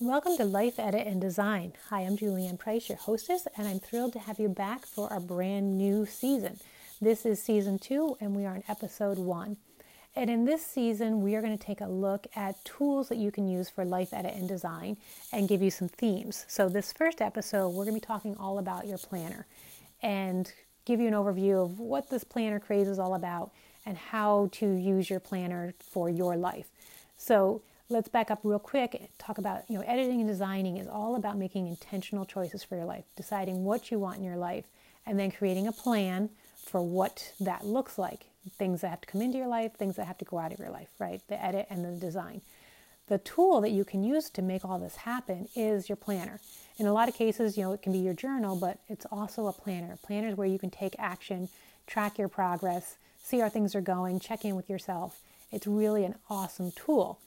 Welcome to Life Edit and Design. Hi, I'm Julianne Price, your hostess, and I'm thrilled to have you back for our brand new season. This is season two, and we are in episode one. And in this season, we are going to take a look at tools that you can use for life edit and design and give you some themes. So, this first episode, we're going to be talking all about your planner and give you an overview of what this planner craze is all about and how to use your planner for your life. So, let's back up real quick talk about you know editing and designing is all about making intentional choices for your life deciding what you want in your life and then creating a plan for what that looks like things that have to come into your life things that have to go out of your life right? The edit and the design. The tool that you can use to make all this happen is your planner. In a lot of cases you know it can be your journal but it's also a planner. Planners where you can take action track your progress see how things are going check in with yourself. It's really an awesome tool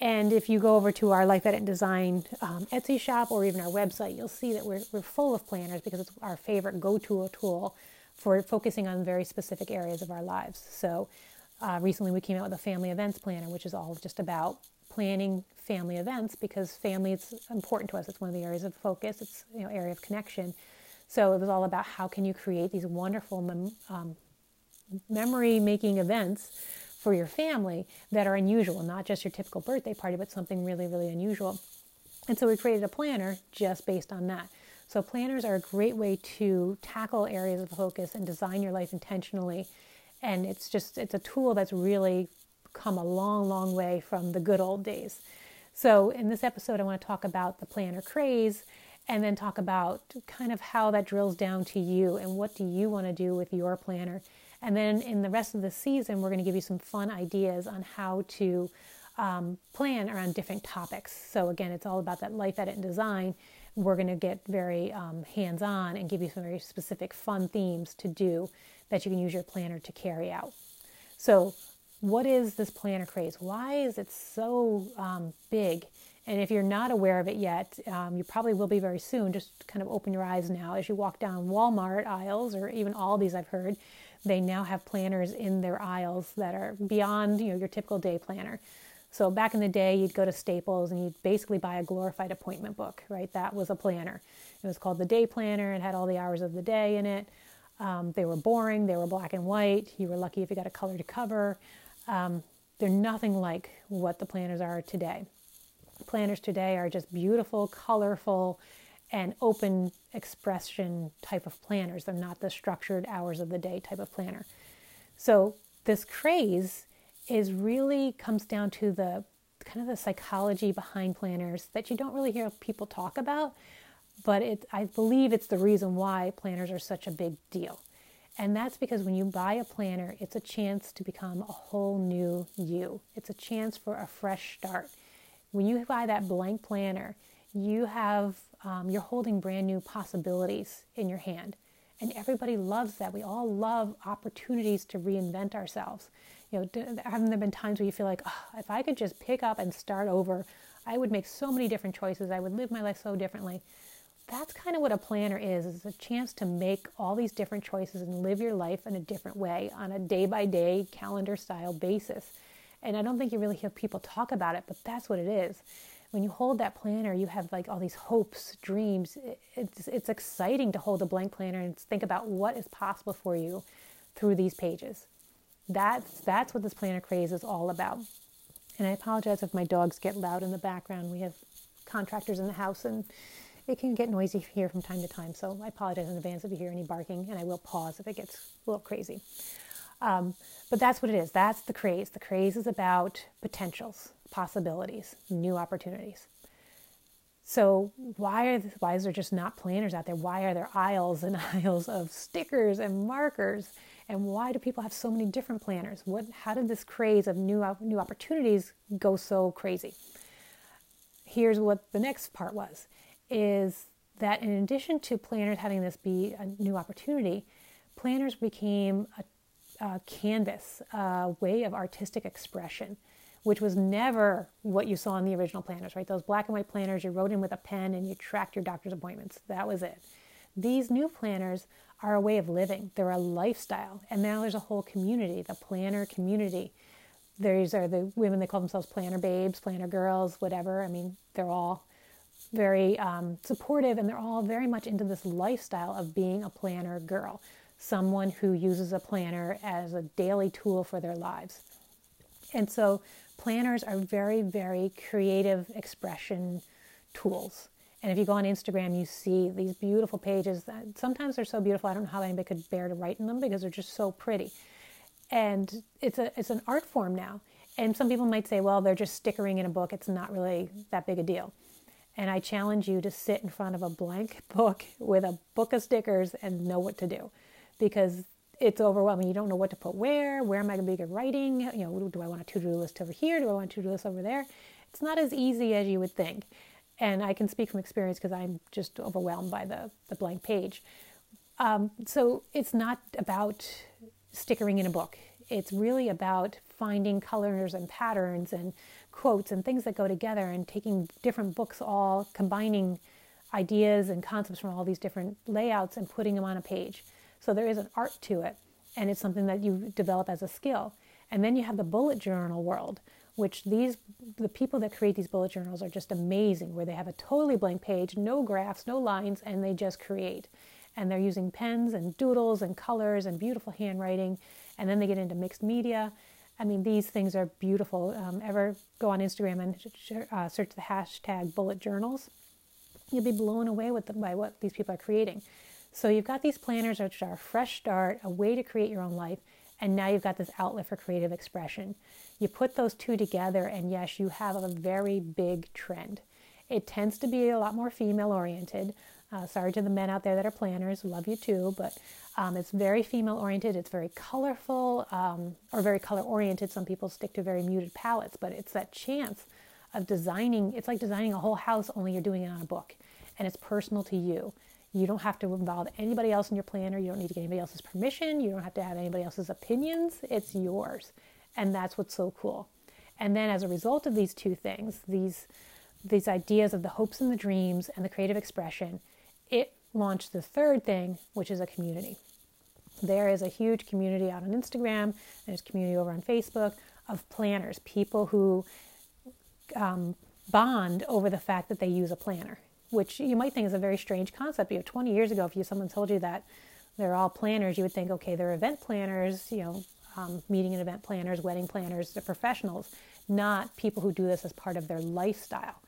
and if you go over to our Life Edit and Design um, Etsy shop or even our website, you'll see that we're, we're full of planners because it's our favorite go to tool for focusing on very specific areas of our lives. So uh, recently we came out with a family events planner, which is all just about planning family events because family is important to us. It's one of the areas of focus. It's you know area of connection. So it was all about how can you create these wonderful mem- um, memory making events for your family that are unusual, not just your typical birthday party, but something really, really unusual. And so we created a planner just based on that. So planners are a great way to tackle areas of focus and design your life intentionally. And it's just it's a tool that's really come a long, long way from the good old days. So in this episode I want to talk about the planner craze and then talk about kind of how that drills down to you and what do you want to do with your planner and then in the rest of the season, we're going to give you some fun ideas on how to um, plan around different topics. So, again, it's all about that life edit and design. We're going to get very um, hands on and give you some very specific fun themes to do that you can use your planner to carry out. So, what is this planner craze? Why is it so um, big? And if you're not aware of it yet, um, you probably will be very soon. Just kind of open your eyes now as you walk down Walmart aisles or even Aldi's, I've heard they now have planners in their aisles that are beyond you know your typical day planner. So back in the day, you'd go to Staples and you'd basically buy a glorified appointment book, right? That was a planner. It was called the Day Planner. It had all the hours of the day in it. Um, they were boring. They were black and white. You were lucky if you got a color to cover. Um, they're nothing like what the planners are today. Planners today are just beautiful, colorful, and open expression type of planners. They're not the structured hours of the day type of planner. So this craze is really comes down to the kind of the psychology behind planners that you don't really hear people talk about, but it I believe it's the reason why planners are such a big deal. And that's because when you buy a planner, it's a chance to become a whole new you. It's a chance for a fresh start. When you buy that blank planner, you have um, you're holding brand new possibilities in your hand. And everybody loves that. We all love opportunities to reinvent ourselves. You know, haven't there been times where you feel like, oh, if I could just pick up and start over, I would make so many different choices. I would live my life so differently. That's kind of what a planner is. It's a chance to make all these different choices and live your life in a different way on a day by day calendar style basis. And I don't think you really hear people talk about it, but that's what it is when you hold that planner, you have like all these hopes, dreams. It's, it's exciting to hold a blank planner and think about what is possible for you through these pages. That's, that's what this planner craze is all about. And I apologize if my dogs get loud in the background. We have contractors in the house and it can get noisy here from time to time. So I apologize in advance if you hear any barking and I will pause if it gets a little crazy. Um, but that's what it is. That's the craze. The craze is about potentials possibilities, new opportunities. So why are why is there just not planners out there? Why are there aisles and aisles of stickers and markers? And why do people have so many different planners? What how did this craze of new new opportunities go so crazy? Here's what the next part was is that in addition to planners having this be a new opportunity, planners became a, a canvas, a way of artistic expression which was never what you saw in the original planners, right? Those black and white planners, you wrote in with a pen and you tracked your doctor's appointments. That was it. These new planners are a way of living, they're a lifestyle. And now there's a whole community, the planner community. These are the women, they call themselves planner babes, planner girls, whatever. I mean, they're all very um, supportive, and they're all very much into this lifestyle of being a planner girl, someone who uses a planner as a daily tool for their lives. And so, planners are very, very creative expression tools. And if you go on Instagram, you see these beautiful pages that sometimes they're so beautiful. I don't know how anybody could bear to write in them because they're just so pretty. And it's a it's an art form now. And some people might say, well, they're just stickering in a book. It's not really that big a deal. And I challenge you to sit in front of a blank book with a book of stickers and know what to do because it's overwhelming. You don't know what to put where. Where am I going to be writing? You know, do I want a to do list over here? Do I want a to do list over there? It's not as easy as you would think. And I can speak from experience because I'm just overwhelmed by the, the blank page. Um, so it's not about stickering in a book. It's really about finding colors and patterns and quotes and things that go together and taking different books, all combining ideas and concepts from all these different layouts and putting them on a page. So there is an art to it, and it's something that you develop as a skill. And then you have the bullet journal world, which these the people that create these bullet journals are just amazing, where they have a totally blank page, no graphs, no lines, and they just create. And they're using pens and doodles and colors and beautiful handwriting. And then they get into mixed media I mean, these things are beautiful. Um, ever go on Instagram and uh, search the hashtag bullet journals? You'll be blown away with by what these people are creating. So you've got these planners which are a fresh start, a way to create your own life, and now you've got this outlet for creative expression. You put those two together, and yes, you have a very big trend. It tends to be a lot more female oriented. Uh, sorry to the men out there that are planners, love you too, but um, it's very female oriented. It's very colorful um, or very color oriented. Some people stick to very muted palettes, but it's that chance of designing. It's like designing a whole house, only you're doing it on a book, and it's personal to you. You don't have to involve anybody else in your planner. You don't need to get anybody else's permission. You don't have to have anybody else's opinions. It's yours, and that's what's so cool. And then, as a result of these two things, these these ideas of the hopes and the dreams and the creative expression, it launched the third thing, which is a community. There is a huge community out on Instagram, there's community over on Facebook of planners, people who um, bond over the fact that they use a planner, which you might think is a very strange concept. You know, 20 years ago, if you someone told you that they're all planners, you would think, okay, they're event planners, you know, um, meeting and event planners, wedding planners, they're professionals, not people who do this as part of their lifestyle.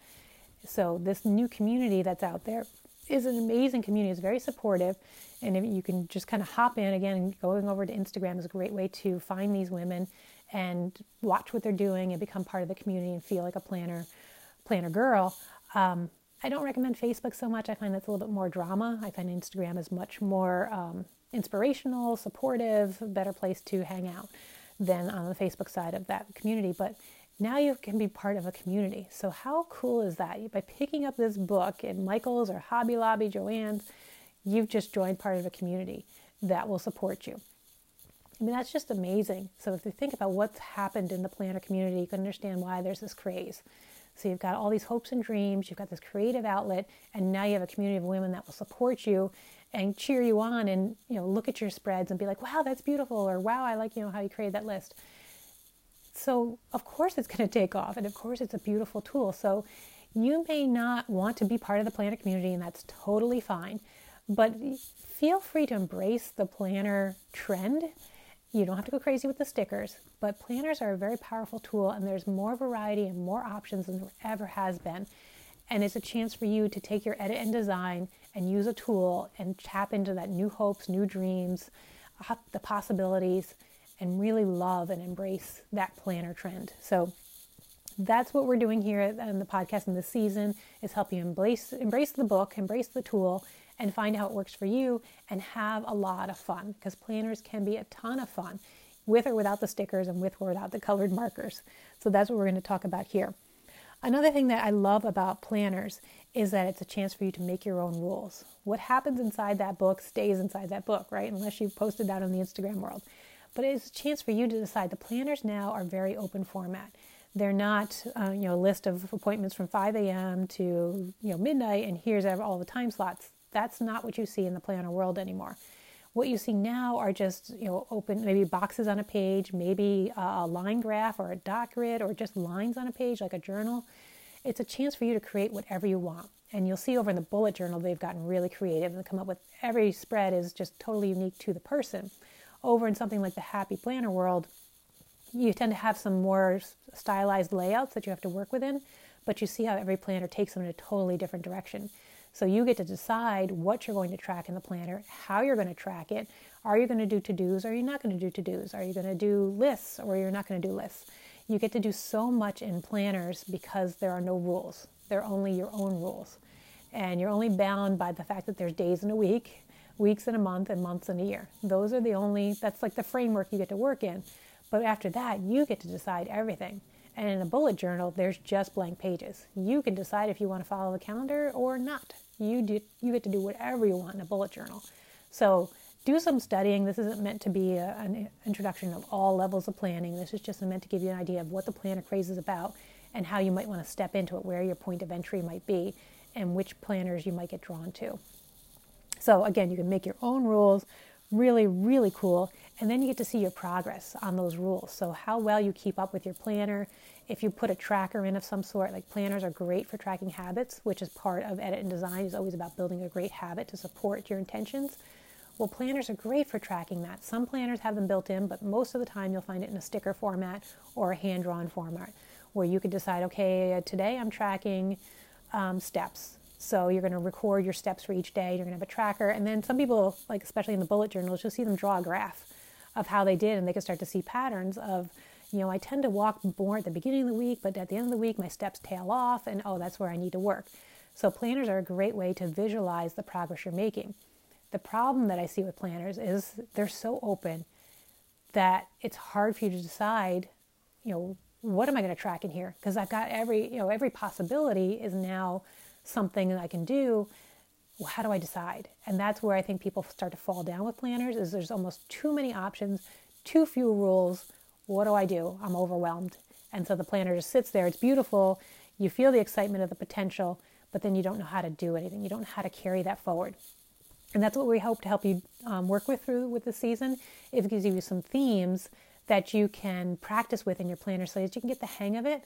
So this new community that's out there is an amazing community. It's very supportive, and you can just kind of hop in again. Going over to Instagram is a great way to find these women and watch what they're doing and become part of the community and feel like a planner, planner girl. Um, I don't recommend Facebook so much. I find that's a little bit more drama. I find Instagram is much more um, inspirational, supportive, better place to hang out than on the Facebook side of that community. But now you can be part of a community. So, how cool is that? By picking up this book in Michael's or Hobby Lobby, Joann's, you've just joined part of a community that will support you. I mean, that's just amazing. So, if you think about what's happened in the planner community, you can understand why there's this craze. So, you've got all these hopes and dreams, you've got this creative outlet, and now you have a community of women that will support you and cheer you on and you know look at your spreads and be like wow that's beautiful or wow i like you know how you created that list so, of course, it's going to take off, and of course, it's a beautiful tool. So, you may not want to be part of the planner community, and that's totally fine. But feel free to embrace the planner trend. You don't have to go crazy with the stickers, but planners are a very powerful tool, and there's more variety and more options than there ever has been. And it's a chance for you to take your edit and design and use a tool and tap into that new hopes, new dreams, uh, the possibilities and really love and embrace that planner trend. So that's what we're doing here in the podcast in this season is help you embrace embrace the book, embrace the tool, and find how it works for you and have a lot of fun because planners can be a ton of fun with or without the stickers and with or without the colored markers. So that's what we're going to talk about here. Another thing that I love about planners is that it's a chance for you to make your own rules. What happens inside that book stays inside that book, right? Unless you post it out in the Instagram world but it's a chance for you to decide. The planners now are very open format. They're not, uh, you know, a list of appointments from 5 a.m. to you know midnight, and here's all the time slots. That's not what you see in the planner world anymore. What you see now are just you know open maybe boxes on a page, maybe a line graph or a dot grid, or just lines on a page like a journal. It's a chance for you to create whatever you want. And you'll see over in the bullet journal, they've gotten really creative and come up with every spread is just totally unique to the person. Over in something like the Happy Planner world, you tend to have some more stylized layouts that you have to work within, but you see how every planner takes them in a totally different direction. So you get to decide what you're going to track in the planner, how you're going to track it. Are you going to do to dos? Are you not going to do to dos? Are you going to do lists or you're not going to do lists? You get to do so much in planners because there are no rules. They're only your own rules. And you're only bound by the fact that there's days in a week, weeks in a month, and months in a year. Those are the only, that's like the framework you get to work in. But after that, you get to decide everything. And in a bullet journal, there's just blank pages. You can decide if you want to follow the calendar or not. You do, you get to do whatever you want in a bullet journal. So do some studying. This isn't meant to be a, an introduction of all levels of planning. This is just meant to give you an idea of what the planner craze is about and how you might want to step into it, where your point of entry might be, and which planners you might get drawn to. So, again, you can make your own rules, really, really cool. And then you get to see your progress on those rules. So, how well you keep up with your planner. If you put a tracker in of some sort, like planners are great for tracking habits, which is part of edit and design, is always about building a great habit to support your intentions. Well, planners are great for tracking that. Some planners have them built in, but most of the time you'll find it in a sticker format or a hand drawn format where you could decide, okay, today I'm tracking um, steps. So you're going to record your steps for each day. You're going to have a tracker. And then some people, like especially in the bullet journals, you'll see them draw a graph of how they did, and they can start to see patterns of, you know, I tend to walk more at the beginning of the week, but at the end of the week, my steps tail off, and oh, that's where I need to work. So planners are a great way to visualize the progress you're making. The problem that I see with planners is they're so open that it's hard for you to decide, you know, what am I going to track in here? Because I've got every, you know, every possibility is now something that I can do. Well, how do I decide? And that's where I think people start to fall down with planners is there's almost too many options, too few rules. What do I do? I'm overwhelmed. And so the planner just sits there. It's beautiful. You feel the excitement of the potential, but then you don't know how to do anything. You don't know how to carry that forward. And that's what we hope to help you um, work with through with the season. It gives you some themes that you can practice with in your planner so that you can get the hang of it.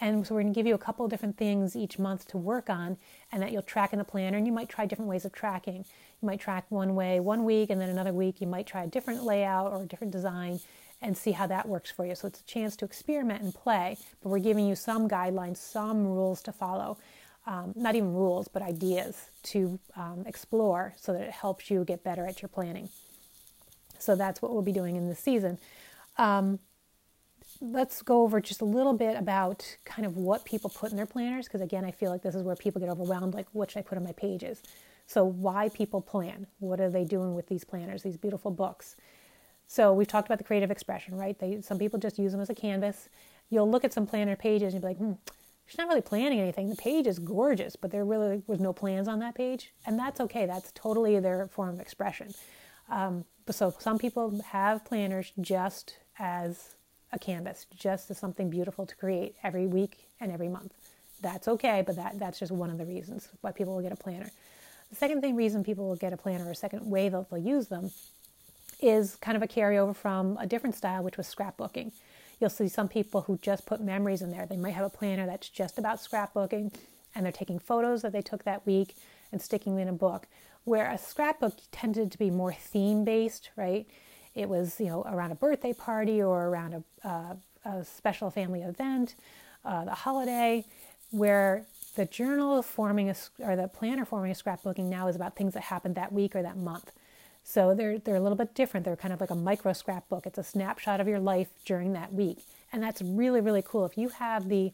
And so we're going to give you a couple different things each month to work on and that you'll track in the planner. And you might try different ways of tracking. You might track one way one week and then another week you might try a different layout or a different design and see how that works for you. So it's a chance to experiment and play, but we're giving you some guidelines, some rules to follow um, not even rules, but ideas to um, explore so that it helps you get better at your planning. So that's what we'll be doing in this season. Um, let's go over just a little bit about kind of what people put in their planners, because again, I feel like this is where people get overwhelmed like, what should I put on my pages? So, why people plan? What are they doing with these planners, these beautiful books? So, we've talked about the creative expression, right? They, some people just use them as a canvas. You'll look at some planner pages and you'll be like, hmm, she's not really planning anything. The page is gorgeous, but there really was no plans on that page, and that's okay. That's totally their form of expression. Um, so some people have planners just as a canvas, just as something beautiful to create every week and every month. That's okay, but that, that's just one of the reasons why people will get a planner. The second thing reason people will get a planner, or second way that they'll use them, is kind of a carryover from a different style, which was scrapbooking. You'll see some people who just put memories in there. They might have a planner that's just about scrapbooking and they're taking photos that they took that week and sticking them in a book. Where a scrapbook tended to be more theme based, right? It was, you know, around a birthday party or around a, a special family event, uh, a holiday, where the journal forming a, or the planner forming a scrapbooking now is about things that happened that week or that month. So they're, they're a little bit different. They're kind of like a micro scrapbook. It's a snapshot of your life during that week. And that's really, really cool. If you have the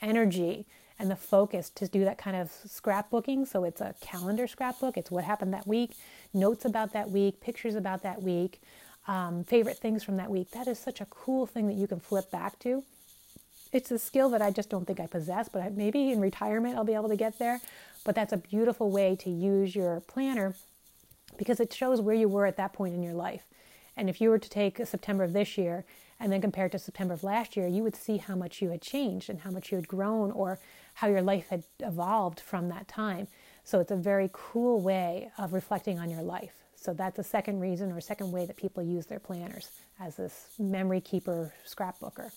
energy and the focus to do that kind of scrapbooking, so it's a calendar scrapbook, it's what happened that week, notes about that week, pictures about that week, um, favorite things from that week. That is such a cool thing that you can flip back to. It's a skill that I just don't think I possess, but maybe in retirement I'll be able to get there. But that's a beautiful way to use your planner because it shows where you were at that point in your life. And if you were to take September of this year and then compare it to September of last year, you would see how much you had changed and how much you had grown or how your life had evolved from that time. So it's a very cool way of reflecting on your life. So that's a second reason or second way that people use their planners as this memory keeper scrapbooker.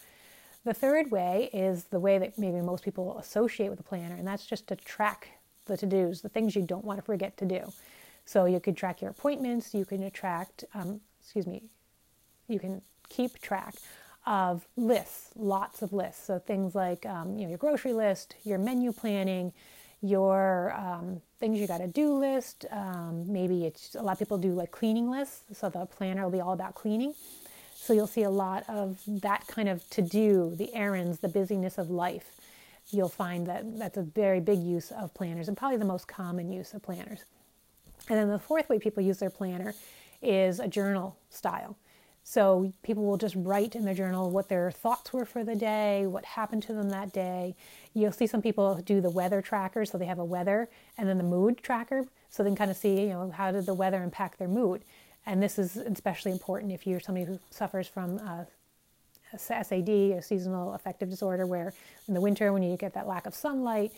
The third way is the way that maybe most people associate with a planner, and that's just to track the to dos, the things you don't want to forget to do. So you could track your appointments, you can attract, um, excuse me, you can keep track of lists, lots of lists. So things like um, you know your grocery list, your menu planning, your um, things you got to do list. Um, maybe it's a lot of people do like cleaning lists, so the planner will be all about cleaning. So you'll see a lot of that kind of to do, the errands, the busyness of life. You'll find that that's a very big use of planners and probably the most common use of planners. And then the fourth way people use their planner is a journal style. So people will just write in their journal what their thoughts were for the day, what happened to them that day. You'll see some people do the weather tracker, so they have a weather and then the mood tracker, so they can kind of see, you know, how did the weather impact their mood. And this is especially important if you're somebody who suffers from uh, SAD, a seasonal affective disorder, where in the winter when you get that lack of sunlight,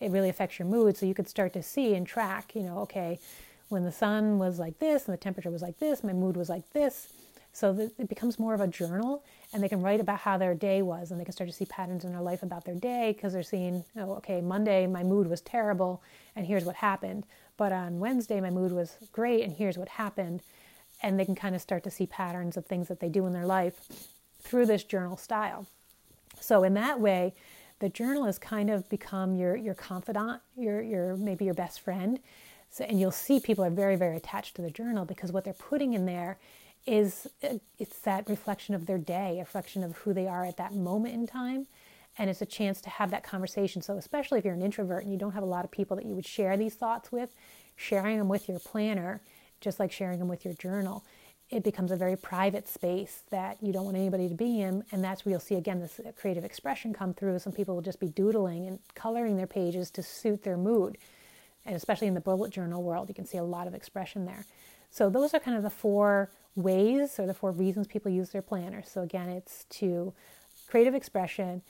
it really affects your mood. So you could start to see and track, you know, okay, when the sun was like this and the temperature was like this, my mood was like this so that it becomes more of a journal and they can write about how their day was and they can start to see patterns in their life about their day because they're seeing, oh, okay, Monday my mood was terrible and here's what happened. But on Wednesday my mood was great and here's what happened. And they can kind of start to see patterns of things that they do in their life through this journal style. So in that way, the journal has kind of become your your confidant, your your maybe your best friend. So, and you'll see people are very very attached to the journal because what they're putting in there is uh, it's that reflection of their day, a reflection of who they are at that moment in time. And it's a chance to have that conversation. So, especially if you're an introvert and you don't have a lot of people that you would share these thoughts with, sharing them with your planner, just like sharing them with your journal, it becomes a very private space that you don't want anybody to be in. And that's where you'll see again this creative expression come through. Some people will just be doodling and coloring their pages to suit their mood. And especially in the bullet journal world, you can see a lot of expression there. So, those are kind of the four ways or the four reasons people use their planner. So, again, it's to creative expression,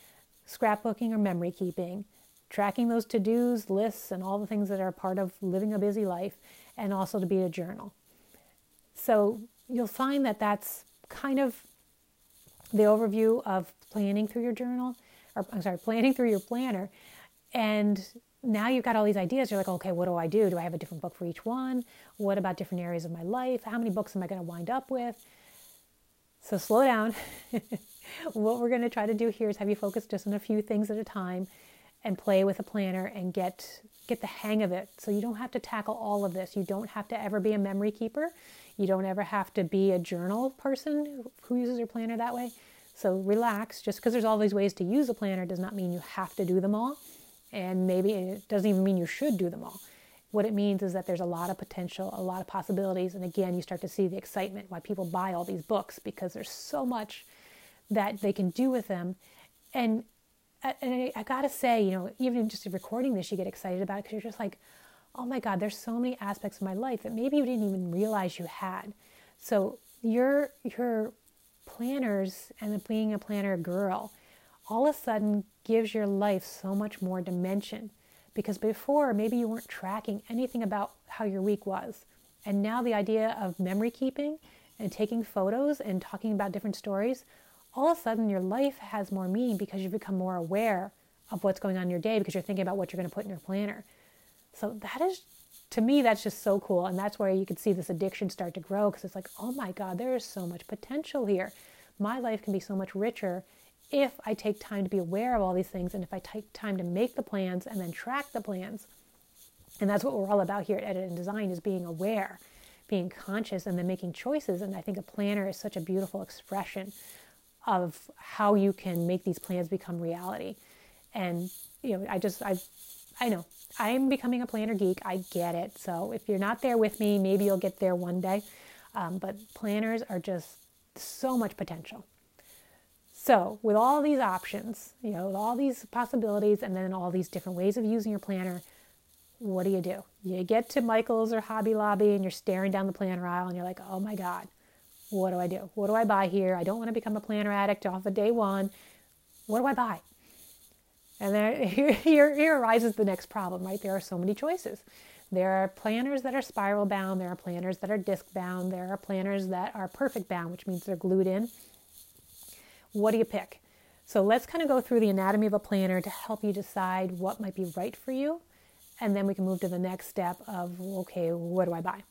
scrapbooking or memory keeping, tracking those to dos, lists, and all the things that are part of living a busy life, and also to be a journal. So, you'll find that that's kind of the overview of planning through your journal, or I'm sorry, planning through your planner. And now you've got all these ideas. You're like, okay, what do I do? Do I have a different book for each one? What about different areas of my life? How many books am I going to wind up with? So slow down. what we're going to try to do here is have you focus just on a few things at a time and play with a planner and get get the hang of it. So you don't have to tackle all of this. You don't have to ever be a memory keeper. You don't ever have to be a journal person who uses your planner that way. So relax. Just because there's all these ways to use a planner does not mean you have to do them all. And maybe it doesn't even mean you should do them all. What it means is that there's a lot of potential, a lot of possibilities. And again, you start to see the excitement why people buy all these books because there's so much that they can do with them. And, uh, and I, I gotta say, you know, even just recording this, you get excited about it because you're just like, oh my God, there's so many aspects of my life that maybe you didn't even realize you had. So your your planners and being a planner girl all of a sudden gives your life so much more dimension because before maybe you weren't tracking anything about how your week was. And now the idea of memory keeping and taking photos and talking about different stories, all of a sudden your life has more meaning because you've become more aware of what's going on in your day because you're thinking about what you're going to put in your planner. So that is to me that's just so cool and that's where you can see this addiction start to grow because it's like, "Oh my god, there is so much potential here. My life can be so much richer if I take time to be aware of all these things and if I take time to make the plans and then track the plans. And that's what we're all about here at Edit and Design is being aware, being conscious and then making choices. And I think a planner is such a beautiful expression of how you can make these plans become reality. And you know, I just I I know I'm becoming a planner geek. I get it. So if you're not there with me, maybe you'll get there one day. Um, but planners are just so much potential. So, with all these options, you know, all these possibilities, and then all these different ways of using your planner, what do you do? You get to Michael's or Hobby Lobby and you're staring down the planner aisle and you're like, oh my God, what do I do? What do I buy here? I don't want to become a planner addict off of day one. What do I buy? And there, here, here, here arises the next problem, right? There are so many choices. There are planners that are spiral bound, there are planners that are disc bound, there are planners that are perfect bound, which means they're glued in what do you pick? So let's kind of go through the anatomy of a planner to help you decide what might be right for you and then we can move to the next step of okay, what do I buy?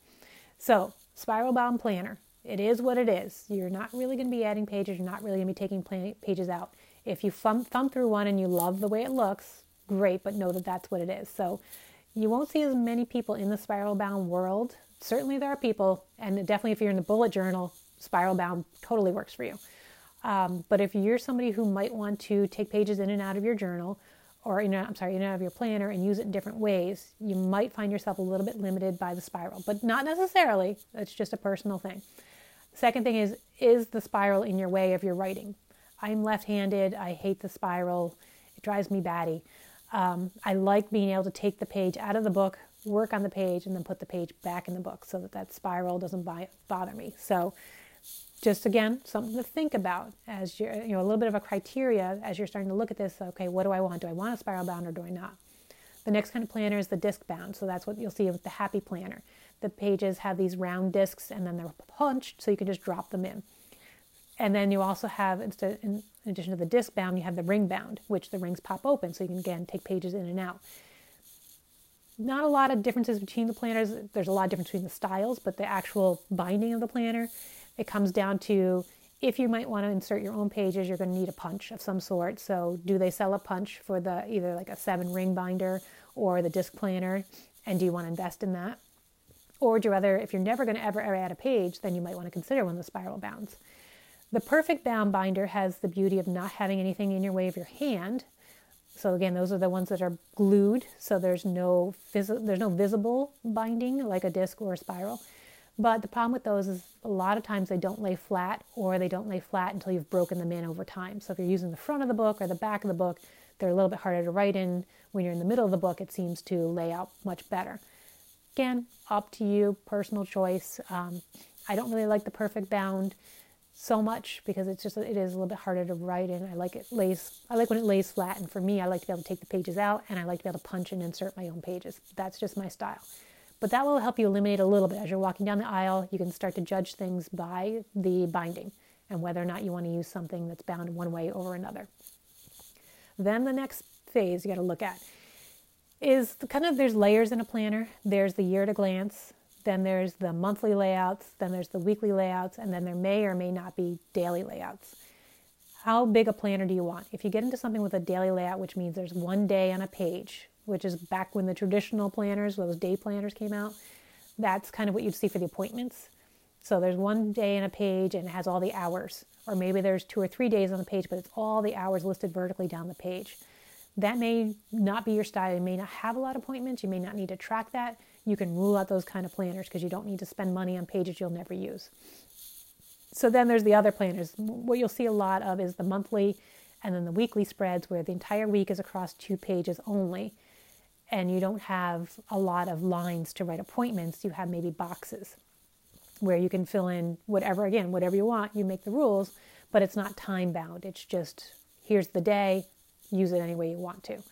So, spiral bound planner. It is what it is. You're not really going to be adding pages. You're not really going to be taking pages out. If you thumb, thumb through one and you love the way it looks, great, but know that that's what it is. So you won't see as many people in the spiral bound world. Certainly there are people, and definitely if you're in the bullet journal, spiral bound totally works for you. Um, but if you're somebody who might want to take pages in and out of your journal, or in, I'm sorry, in and out of your planner and use it in different ways, you might find yourself a little bit limited by the spiral, but not necessarily. It's just a personal thing. Second thing is, is the spiral in your way of your writing? I'm left handed. I hate the spiral. It drives me batty. Um, I like being able to take the page out of the book, work on the page, and then put the page back in the book so that that spiral doesn't bother me. So, just again, something to think about as you're, you know, a little bit of a criteria as you're starting to look at this. Okay, what do I want? Do I want a spiral bound or do I not? The next kind of planner is the disc bound. So that's what you'll see with the Happy Planner. The pages have these round discs and then they're punched so you can just drop them in. And then you also have, instead, in addition to the disc bound, you have the ring bound, which the rings pop open so you can again take pages in and out. Not a lot of differences between the planners. There's a lot of difference between the styles, but the actual binding of the planner, it comes down to if you might want to insert your own pages, you're going to need a punch of some sort. So, do they sell a punch for the either like a seven ring binder or the disc planner? And do you want to invest in that? Or would you rather, if you're never going to ever, ever add a page, then you might want to consider one of the spiral bounds. The perfect bound binder has the beauty of not having anything in your way of your hand. So again, those are the ones that are glued, so there's no phys- there's no visible binding like a disc or a spiral. But the problem with those is a lot of times they don't lay flat or they don't lay flat until you've broken them in over time. So if you're using the front of the book or the back of the book, they're a little bit harder to write in. When you're in the middle of the book, it seems to lay out much better. Again, up to you, personal choice. Um, I don't really like the perfect bound so much because it's just it is a little bit harder to write in. I like it lays I like when it lays flat and for me I like to be able to take the pages out and I like to be able to punch and insert my own pages. That's just my style. But that will help you eliminate a little bit as you're walking down the aisle. You can start to judge things by the binding and whether or not you want to use something that's bound one way over another. Then the next phase you got to look at is kind of there's layers in a planner. There's the year at a glance, then there's the monthly layouts, then there's the weekly layouts, and then there may or may not be daily layouts. How big a planner do you want? If you get into something with a daily layout, which means there's one day on a page, which is back when the traditional planners, those day planners came out, that's kind of what you'd see for the appointments. So there's one day in a page and it has all the hours. Or maybe there's two or three days on the page, but it's all the hours listed vertically down the page. That may not be your style. You may not have a lot of appointments. You may not need to track that. You can rule out those kind of planners because you don't need to spend money on pages you'll never use. So then there's the other planners. What you'll see a lot of is the monthly and then the weekly spreads where the entire week is across two pages only. And you don't have a lot of lines to write appointments. You have maybe boxes where you can fill in whatever, again, whatever you want. You make the rules, but it's not time bound. It's just here's the day, use it any way you want to.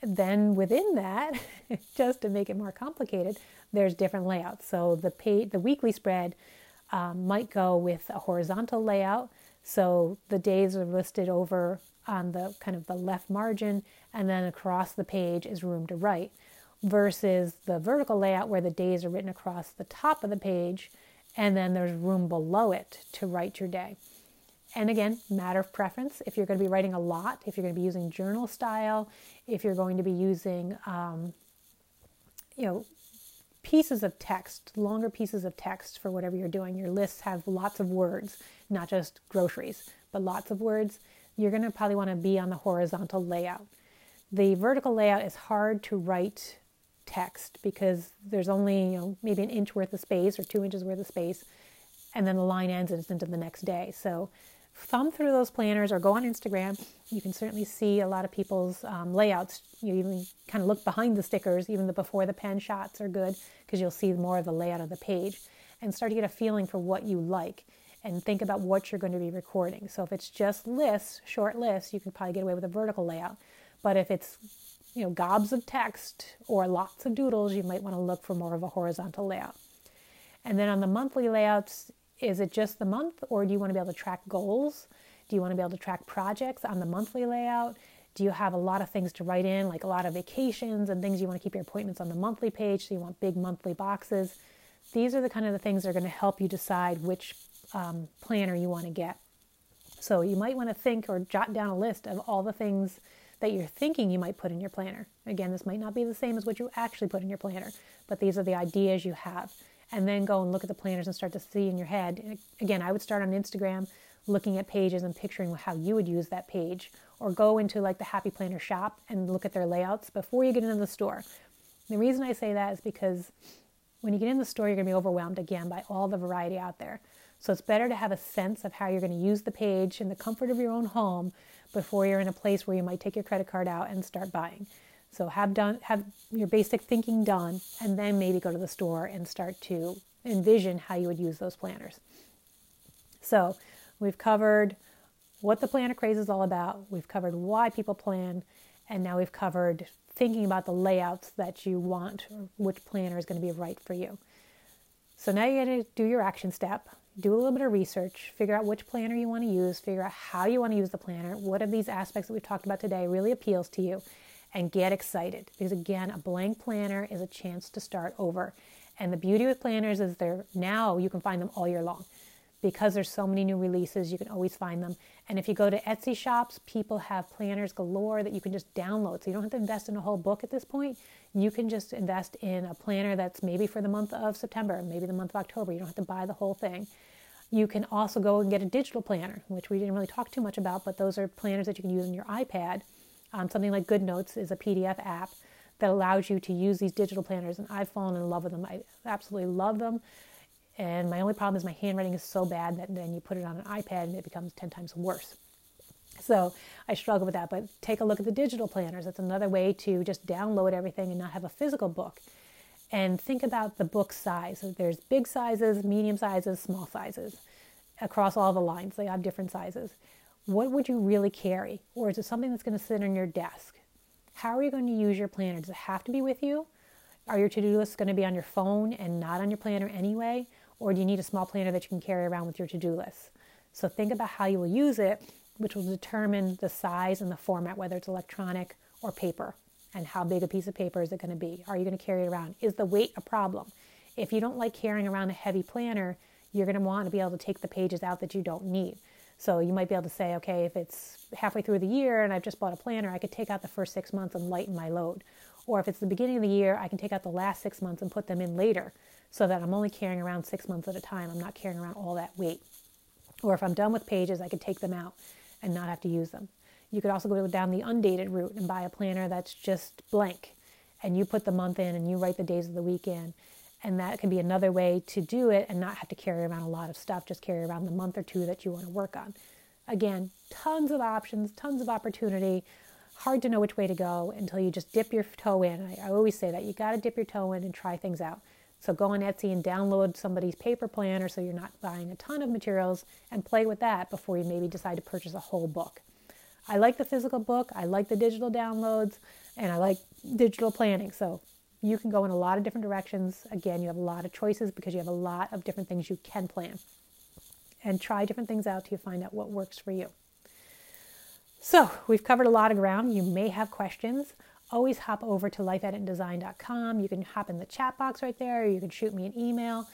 Then within that, just to make it more complicated, there's different layouts. So the pay, the weekly spread um, might go with a horizontal layout. So the days are listed over on the kind of the left margin, and then across the page is room to write, versus the vertical layout where the days are written across the top of the page, and then there's room below it to write your day. And again, matter of preference. If you're going to be writing a lot, if you're going to be using journal style, if you're going to be using, um, you know, pieces of text, longer pieces of text for whatever you're doing, your lists have lots of words, not just groceries, but lots of words. You're going to probably want to be on the horizontal layout. The vertical layout is hard to write text because there's only you know maybe an inch worth of space or two inches worth of space, and then the line ends and it's into the next day. So thumb through those planners or go on Instagram. You can certainly see a lot of people's um, layouts. You even kind of look behind the stickers, even the before the pen shots are good because you'll see more of the layout of the page and start to get a feeling for what you like and think about what you're going to be recording. So if it's just lists, short lists, you can probably get away with a vertical layout. But if it's you know gobs of text or lots of doodles, you might want to look for more of a horizontal layout. And then on the monthly layouts, is it just the month or do you want to be able to track goals? Do you want to be able to track projects on the monthly layout? Do you have a lot of things to write in, like a lot of vacations and things you want to keep your appointments on the monthly page? So you want big monthly boxes. These are the kind of the things that are going to help you decide which um, planner you want to get. So you might want to think or jot down a list of all the things that you're thinking you might put in your planner. Again, this might not be the same as what you actually put in your planner, but these are the ideas you have. And then go and look at the planners and start to see in your head. Again, I would start on Instagram looking at pages and picturing how you would use that page, or go into like the Happy Planner shop and look at their layouts before you get into the store. The reason I say that is because when you get in the store, you're going to be overwhelmed again by all the variety out there. So it's better to have a sense of how you're going to use the page in the comfort of your own home before you're in a place where you might take your credit card out and start buying. So have done have your basic thinking done and then maybe go to the store and start to envision how you would use those planners. So, we've covered what the planner craze is all about. We've covered why people plan and now we've covered thinking about the layouts that you want or which planner is going to be right for you. So now you're going to do your action step do a little bit of research, figure out which planner you want to use, figure out how you want to use the planner, what of these aspects that we've talked about today really appeals to you, and get excited. Because again, a blank planner is a chance to start over. And the beauty with planners is they're now you can find them all year long. Because there's so many new releases, you can always find them. And if you go to Etsy shops, people have planners galore that you can just download. So you don't have to invest in a whole book at this point. You can just invest in a planner that's maybe for the month of September, maybe the month of October. You don't have to buy the whole thing. You can also go and get a digital planner, which we didn't really talk too much about, but those are planners that you can use on your iPad. Um, something like GoodNotes is a PDF app that allows you to use these digital planners, and I've fallen in love with them. I absolutely love them. And my only problem is my handwriting is so bad that then you put it on an iPad and it becomes 10 times worse. So I struggle with that. But take a look at the digital planners. That's another way to just download everything and not have a physical book. And think about the book size. So there's big sizes, medium sizes, small sizes across all the lines. They have different sizes. What would you really carry? Or is it something that's going to sit on your desk? How are you going to use your planner? Does it have to be with you? Are your to do lists going to be on your phone and not on your planner anyway? Or do you need a small planner that you can carry around with your to do list? So think about how you will use it, which will determine the size and the format, whether it's electronic or paper, and how big a piece of paper is it going to be? Are you going to carry it around? Is the weight a problem? If you don't like carrying around a heavy planner, you're going to want to be able to take the pages out that you don't need. So you might be able to say, okay, if it's halfway through the year and I've just bought a planner, I could take out the first six months and lighten my load. Or if it's the beginning of the year, I can take out the last six months and put them in later so that I'm only carrying around six months at a time. I'm not carrying around all that weight. Or if I'm done with pages, I could take them out and not have to use them. You could also go down the undated route and buy a planner that's just blank and you put the month in and you write the days of the week in. And that can be another way to do it and not have to carry around a lot of stuff, just carry around the month or two that you want to work on. Again, tons of options, tons of opportunity. Hard to know which way to go until you just dip your toe in. I, I always say that you got to dip your toe in and try things out. So go on Etsy and download somebody's paper planner so you're not buying a ton of materials and play with that before you maybe decide to purchase a whole book. I like the physical book, I like the digital downloads, and I like digital planning. So you can go in a lot of different directions. Again, you have a lot of choices because you have a lot of different things you can plan. And try different things out till you find out what works for you. So, we've covered a lot of ground. You may have questions always hop over to lifeditanddesign.com. You can hop in the chat box right there, you can shoot me an email.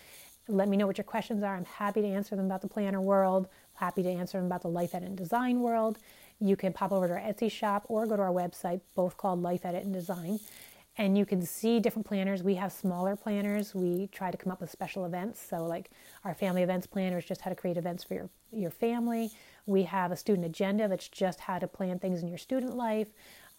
Let me know what your questions are. I'm happy to answer them about the planner world, happy to answer them about the Life Edit and Design world. You can pop over to our Etsy shop or go to our website, both called Life Edit and Design. And you can see different planners. We have smaller planners. We try to come up with special events. So, like our family events planners, just how to create events for your, your family. We have a student agenda that's just how to plan things in your student life.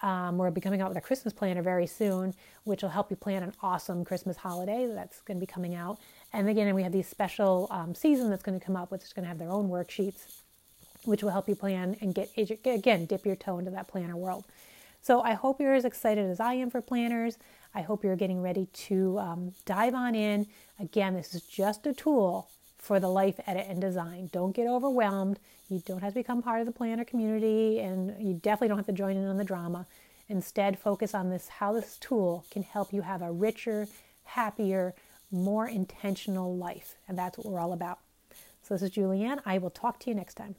Um, we'll be coming out with a Christmas planner very soon, which will help you plan an awesome Christmas holiday that's going to be coming out. And again, we have these special um, season that's going to come up, which is going to have their own worksheets, which will help you plan and get again dip your toe into that planner world. So I hope you're as excited as I am for planners. I hope you're getting ready to um, dive on in. Again, this is just a tool for the life edit and design. Don't get overwhelmed. You don't have to become part of the planner community, and you definitely don't have to join in on the drama. Instead, focus on this how this tool can help you have a richer, happier, more intentional life. And that's what we're all about. So, this is Julianne. I will talk to you next time.